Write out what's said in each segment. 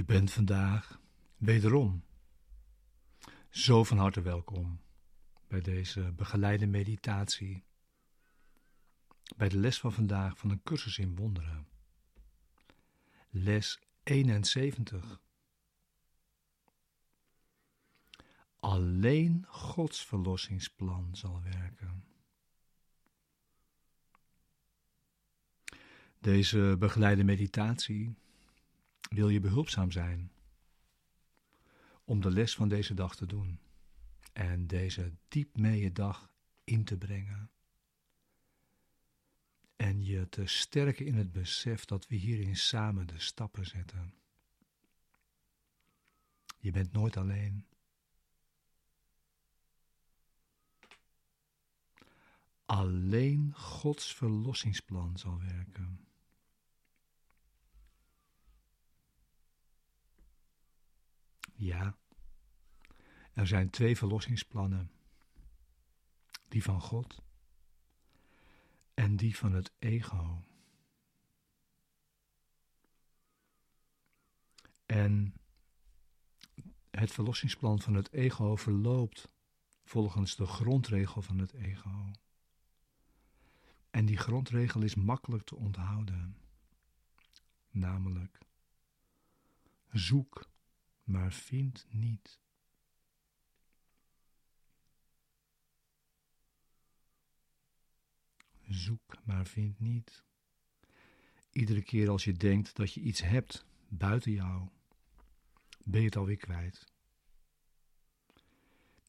Je bent vandaag wederom zo van harte welkom bij deze begeleide meditatie, bij de les van vandaag van een cursus in wonderen. Les 71. Alleen Gods verlossingsplan zal werken. Deze begeleide meditatie wil je behulpzaam zijn om de les van deze dag te doen en deze diep mee dag in te brengen. En je te sterken in het besef dat we hierin samen de stappen zetten. Je bent nooit alleen. Alleen Gods verlossingsplan zal werken. Ja, er zijn twee verlossingsplannen: die van God en die van het ego. En het verlossingsplan van het ego verloopt volgens de grondregel van het ego. En die grondregel is makkelijk te onthouden. Namelijk, zoek maar vind niet. Zoek, maar vind niet. Iedere keer als je denkt dat je iets hebt buiten jou, ben je het alweer kwijt.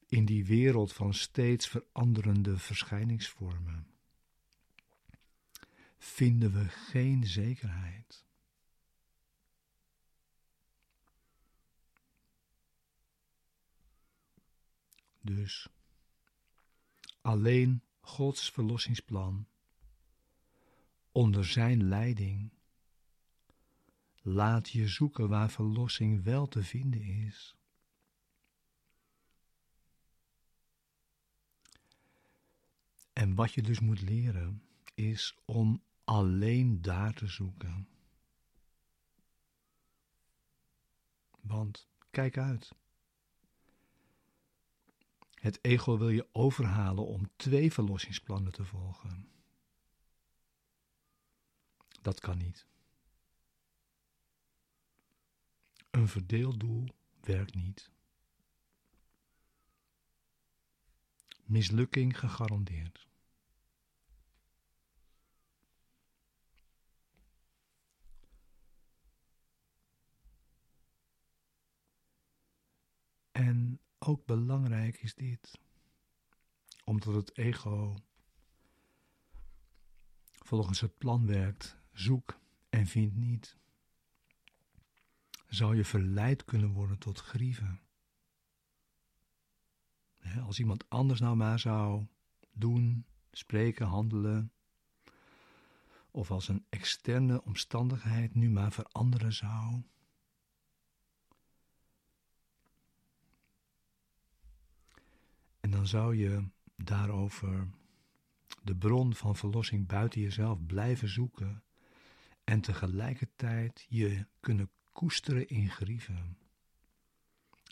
In die wereld van steeds veranderende verschijningsvormen vinden we geen zekerheid. Dus alleen Gods verlossingsplan onder Zijn leiding laat je zoeken waar verlossing wel te vinden is. En wat je dus moet leren is om alleen daar te zoeken. Want kijk uit. Het ego wil je overhalen om twee verlossingsplannen te volgen. Dat kan niet. Een verdeeld doel werkt niet. Mislukking gegarandeerd. En ook belangrijk is dit, omdat het ego volgens het plan werkt, zoek en vind niet, zou je verleid kunnen worden tot grieven. Als iemand anders nou maar zou doen, spreken, handelen, of als een externe omstandigheid nu maar veranderen zou, dan zou je daarover de bron van verlossing buiten jezelf blijven zoeken en tegelijkertijd je kunnen koesteren in grieven.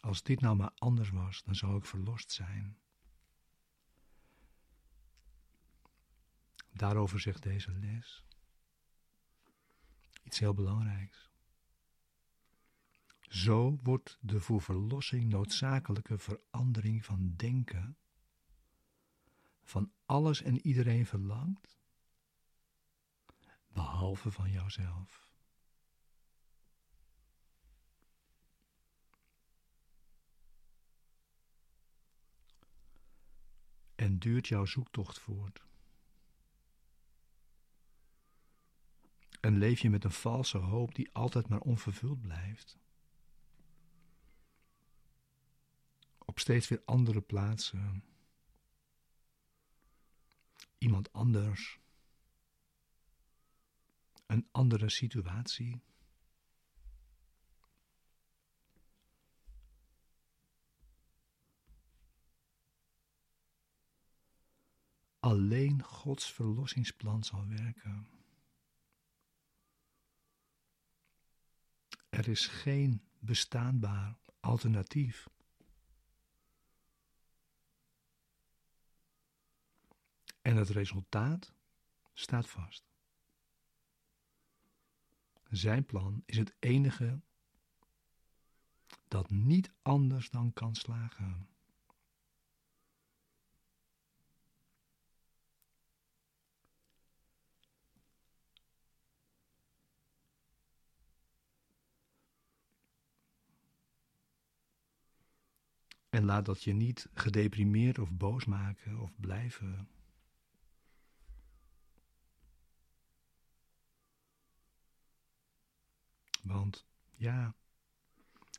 Als dit nou maar anders was, dan zou ik verlost zijn. Daarover zegt deze les iets heel belangrijks. Zo wordt de voor verlossing noodzakelijke verandering van denken van alles en iedereen verlangt, behalve van jouzelf. En duurt jouw zoektocht voort? En leef je met een valse hoop die altijd maar onvervuld blijft? Steeds weer andere plaatsen. Iemand anders. Een andere situatie. Alleen Gods verlossingsplan zal werken. Er is geen bestaanbaar alternatief. En het resultaat staat vast. Zijn plan is het enige dat niet anders dan kan slagen. En laat dat je niet gedeprimeerd of boos maken of blijven. Want ja,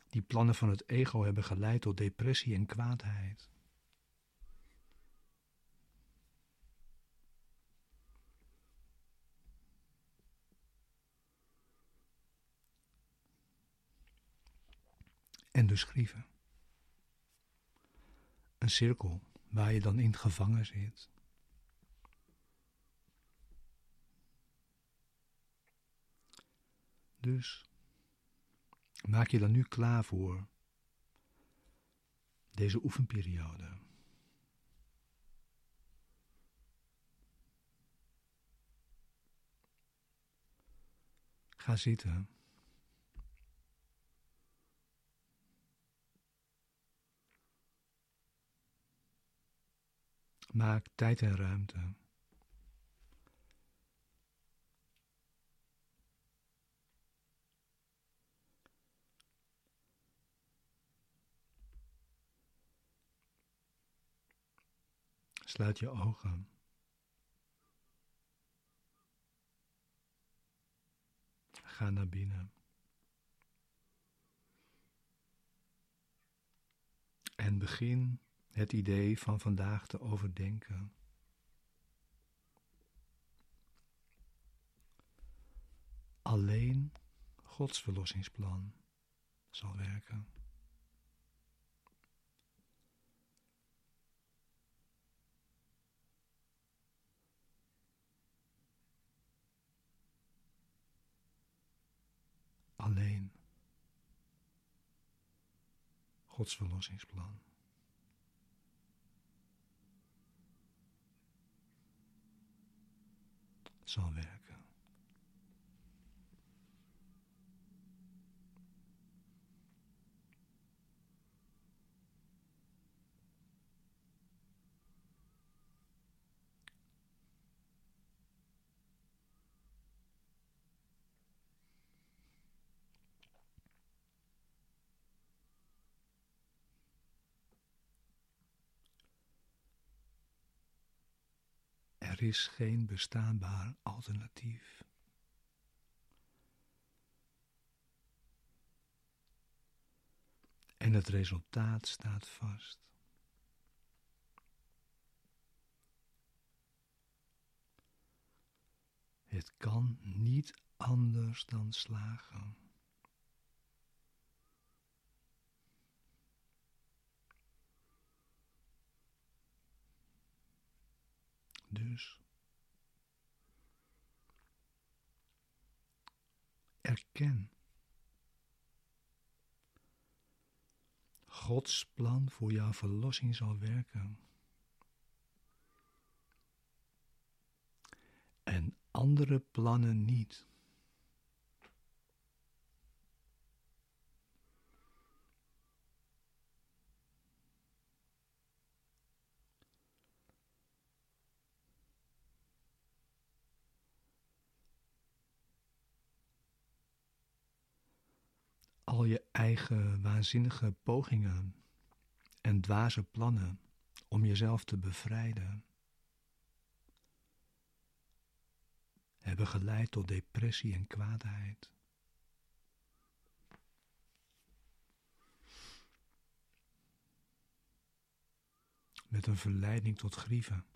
die plannen van het ego hebben geleid tot depressie en kwaadheid. En dus grieven. Een cirkel waar je dan in gevangen zit. Dus maak je dan nu klaar voor deze oefenperiode. Ga zitten. Maak tijd en ruimte. Sluit je ogen. Ga naar binnen. En begin het idee van vandaag te overdenken. Alleen Gods verlossingsplan zal werken. Alleen Gods verlossingsplan. zal werken. Er is geen bestaanbaar alternatief. En het resultaat staat vast. Het kan niet anders dan slagen. Dus erken Gods plan voor jouw verlossing zal werken. En andere plannen niet. Al je eigen waanzinnige pogingen en dwaze plannen om jezelf te bevrijden hebben geleid tot depressie en kwaadheid. Met een verleiding tot grieven.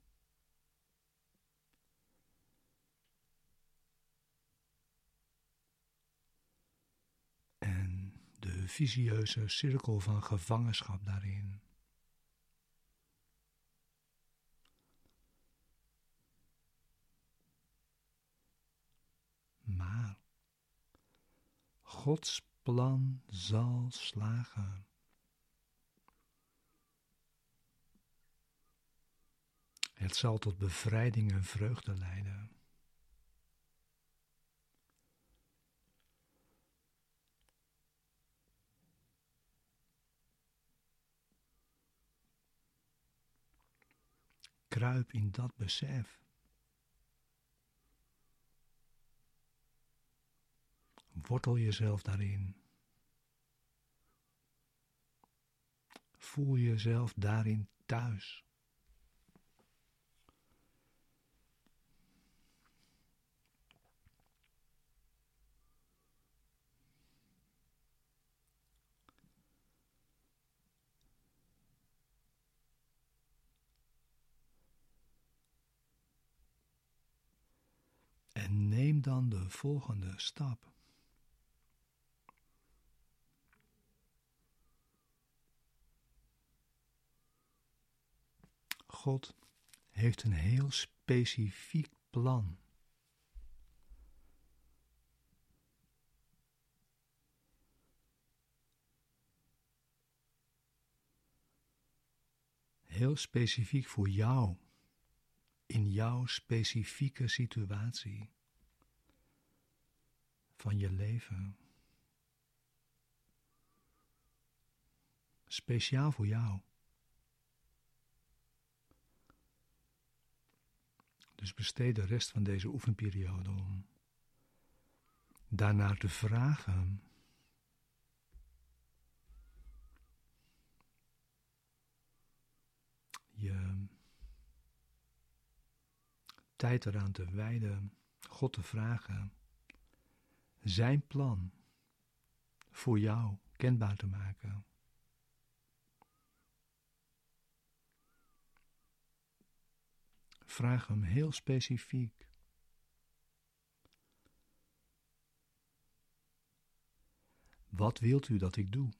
Visieuze cirkel van gevangenschap daarin. Maar Gods plan zal slagen. Het zal tot bevrijding en vreugde leiden. Kruip in dat besef. Wortel jezelf daarin. Voel jezelf daarin thuis. En neem dan de volgende stap. God heeft een heel specifiek plan. Heel specifiek voor jou, in jouw specifieke situatie van je leven. Speciaal voor jou. Dus besteed de rest van deze oefenperiode om daarnaar te vragen. Je tijd eraan te wijden, God te vragen, Zijn plan voor jou kenbaar te maken. Vraag hem heel specifiek. Wat wilt u dat ik doe?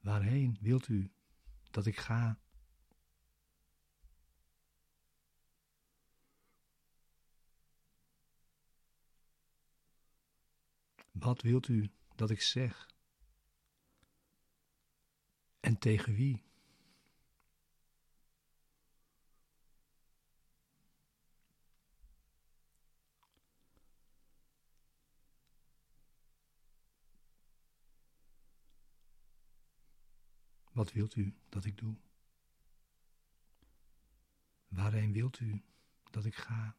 Waarheen wilt u dat ik ga? Wat wilt u dat ik zeg? En tegen wie? Wat wilt u dat ik doe? Waarheen wilt u dat ik ga?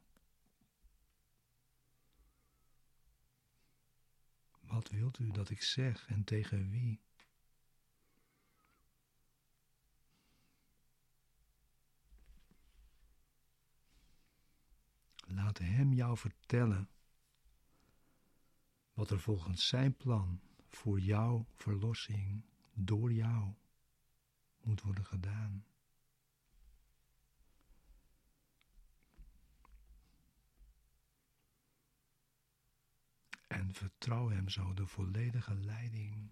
Wat wilt u dat ik zeg en tegen wie? Laat Hem jou vertellen wat er volgens Zijn plan voor jouw verlossing door jou moet worden gedaan. Vertrouw Hem zo de volledige leiding.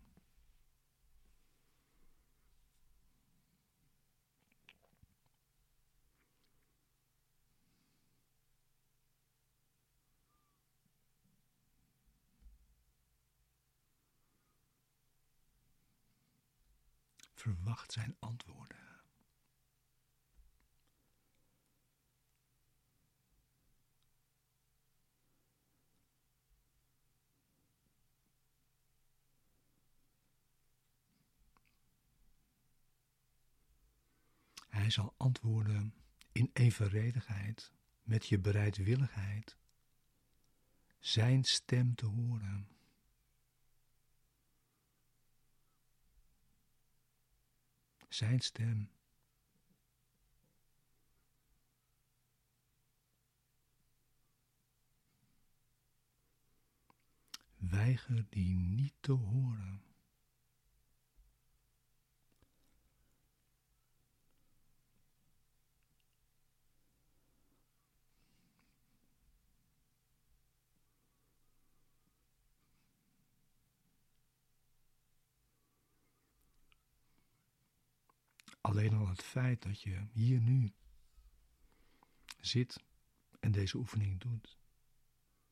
verwacht zijn antwoorden. Hij zal antwoorden in evenredigheid met je bereidwilligheid zijn stem te horen. zijn stem. Weiger die niet te horen. Alleen al het feit dat je hier nu zit en deze oefening doet,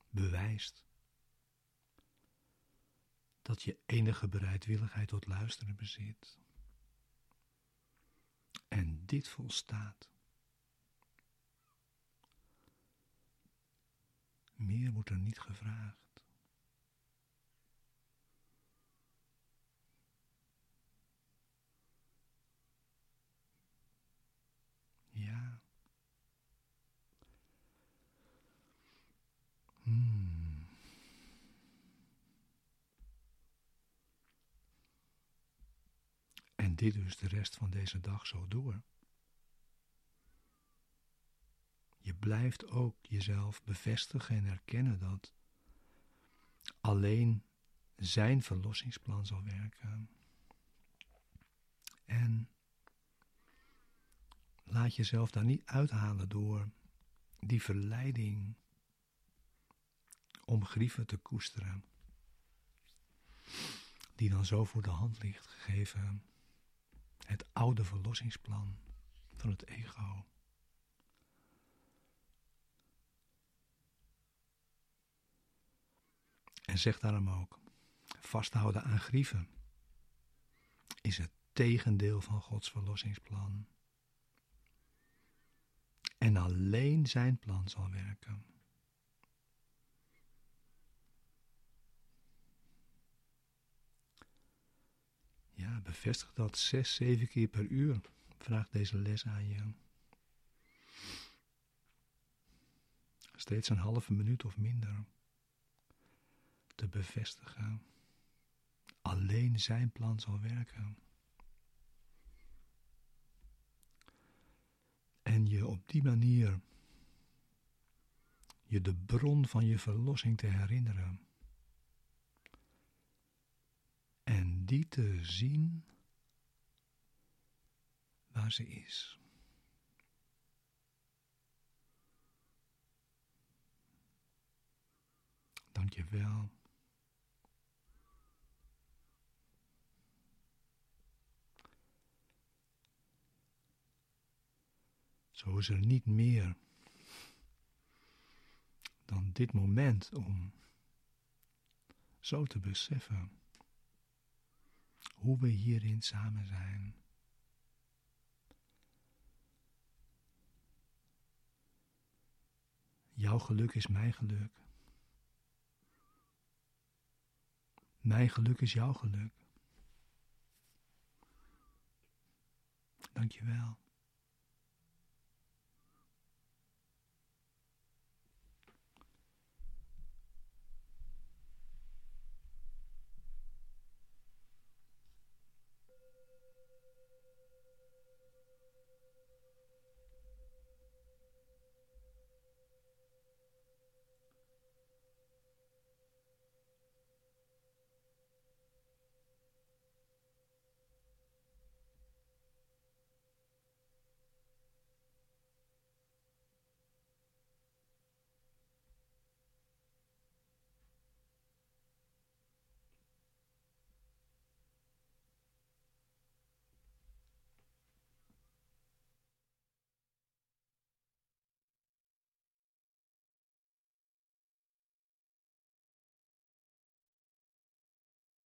bewijst dat je enige bereidwilligheid tot luisteren bezit. En dit volstaat. Meer wordt er niet gevraagd. Ja. Hmm. En dit dus de rest van deze dag zo door. Je blijft ook jezelf bevestigen en erkennen dat alleen zijn verlossingsplan zal werken. En laat jezelf daar niet uithalen door die verleiding om grieven te koesteren, die dan zo voor de hand ligt gegeven het oude verlossingsplan van het ego. En zeg daarom ook, vasthouden aan grieven is het tegendeel van Gods verlossingsplan. En alleen zijn plan zal werken. Ja, bevestig dat zes, zeven keer per uur. Vraag deze les aan je. Steeds een halve minuut of minder te bevestigen. Alleen zijn plan zal werken. Je op die manier je de bron van je verlossing te herinneren. En die te zien waar ze is. Dank je wel. Zo is er niet meer dan dit moment om zo te beseffen hoe we hierin samen zijn. Jouw geluk is mijn geluk. Mijn geluk is jouw geluk. Dank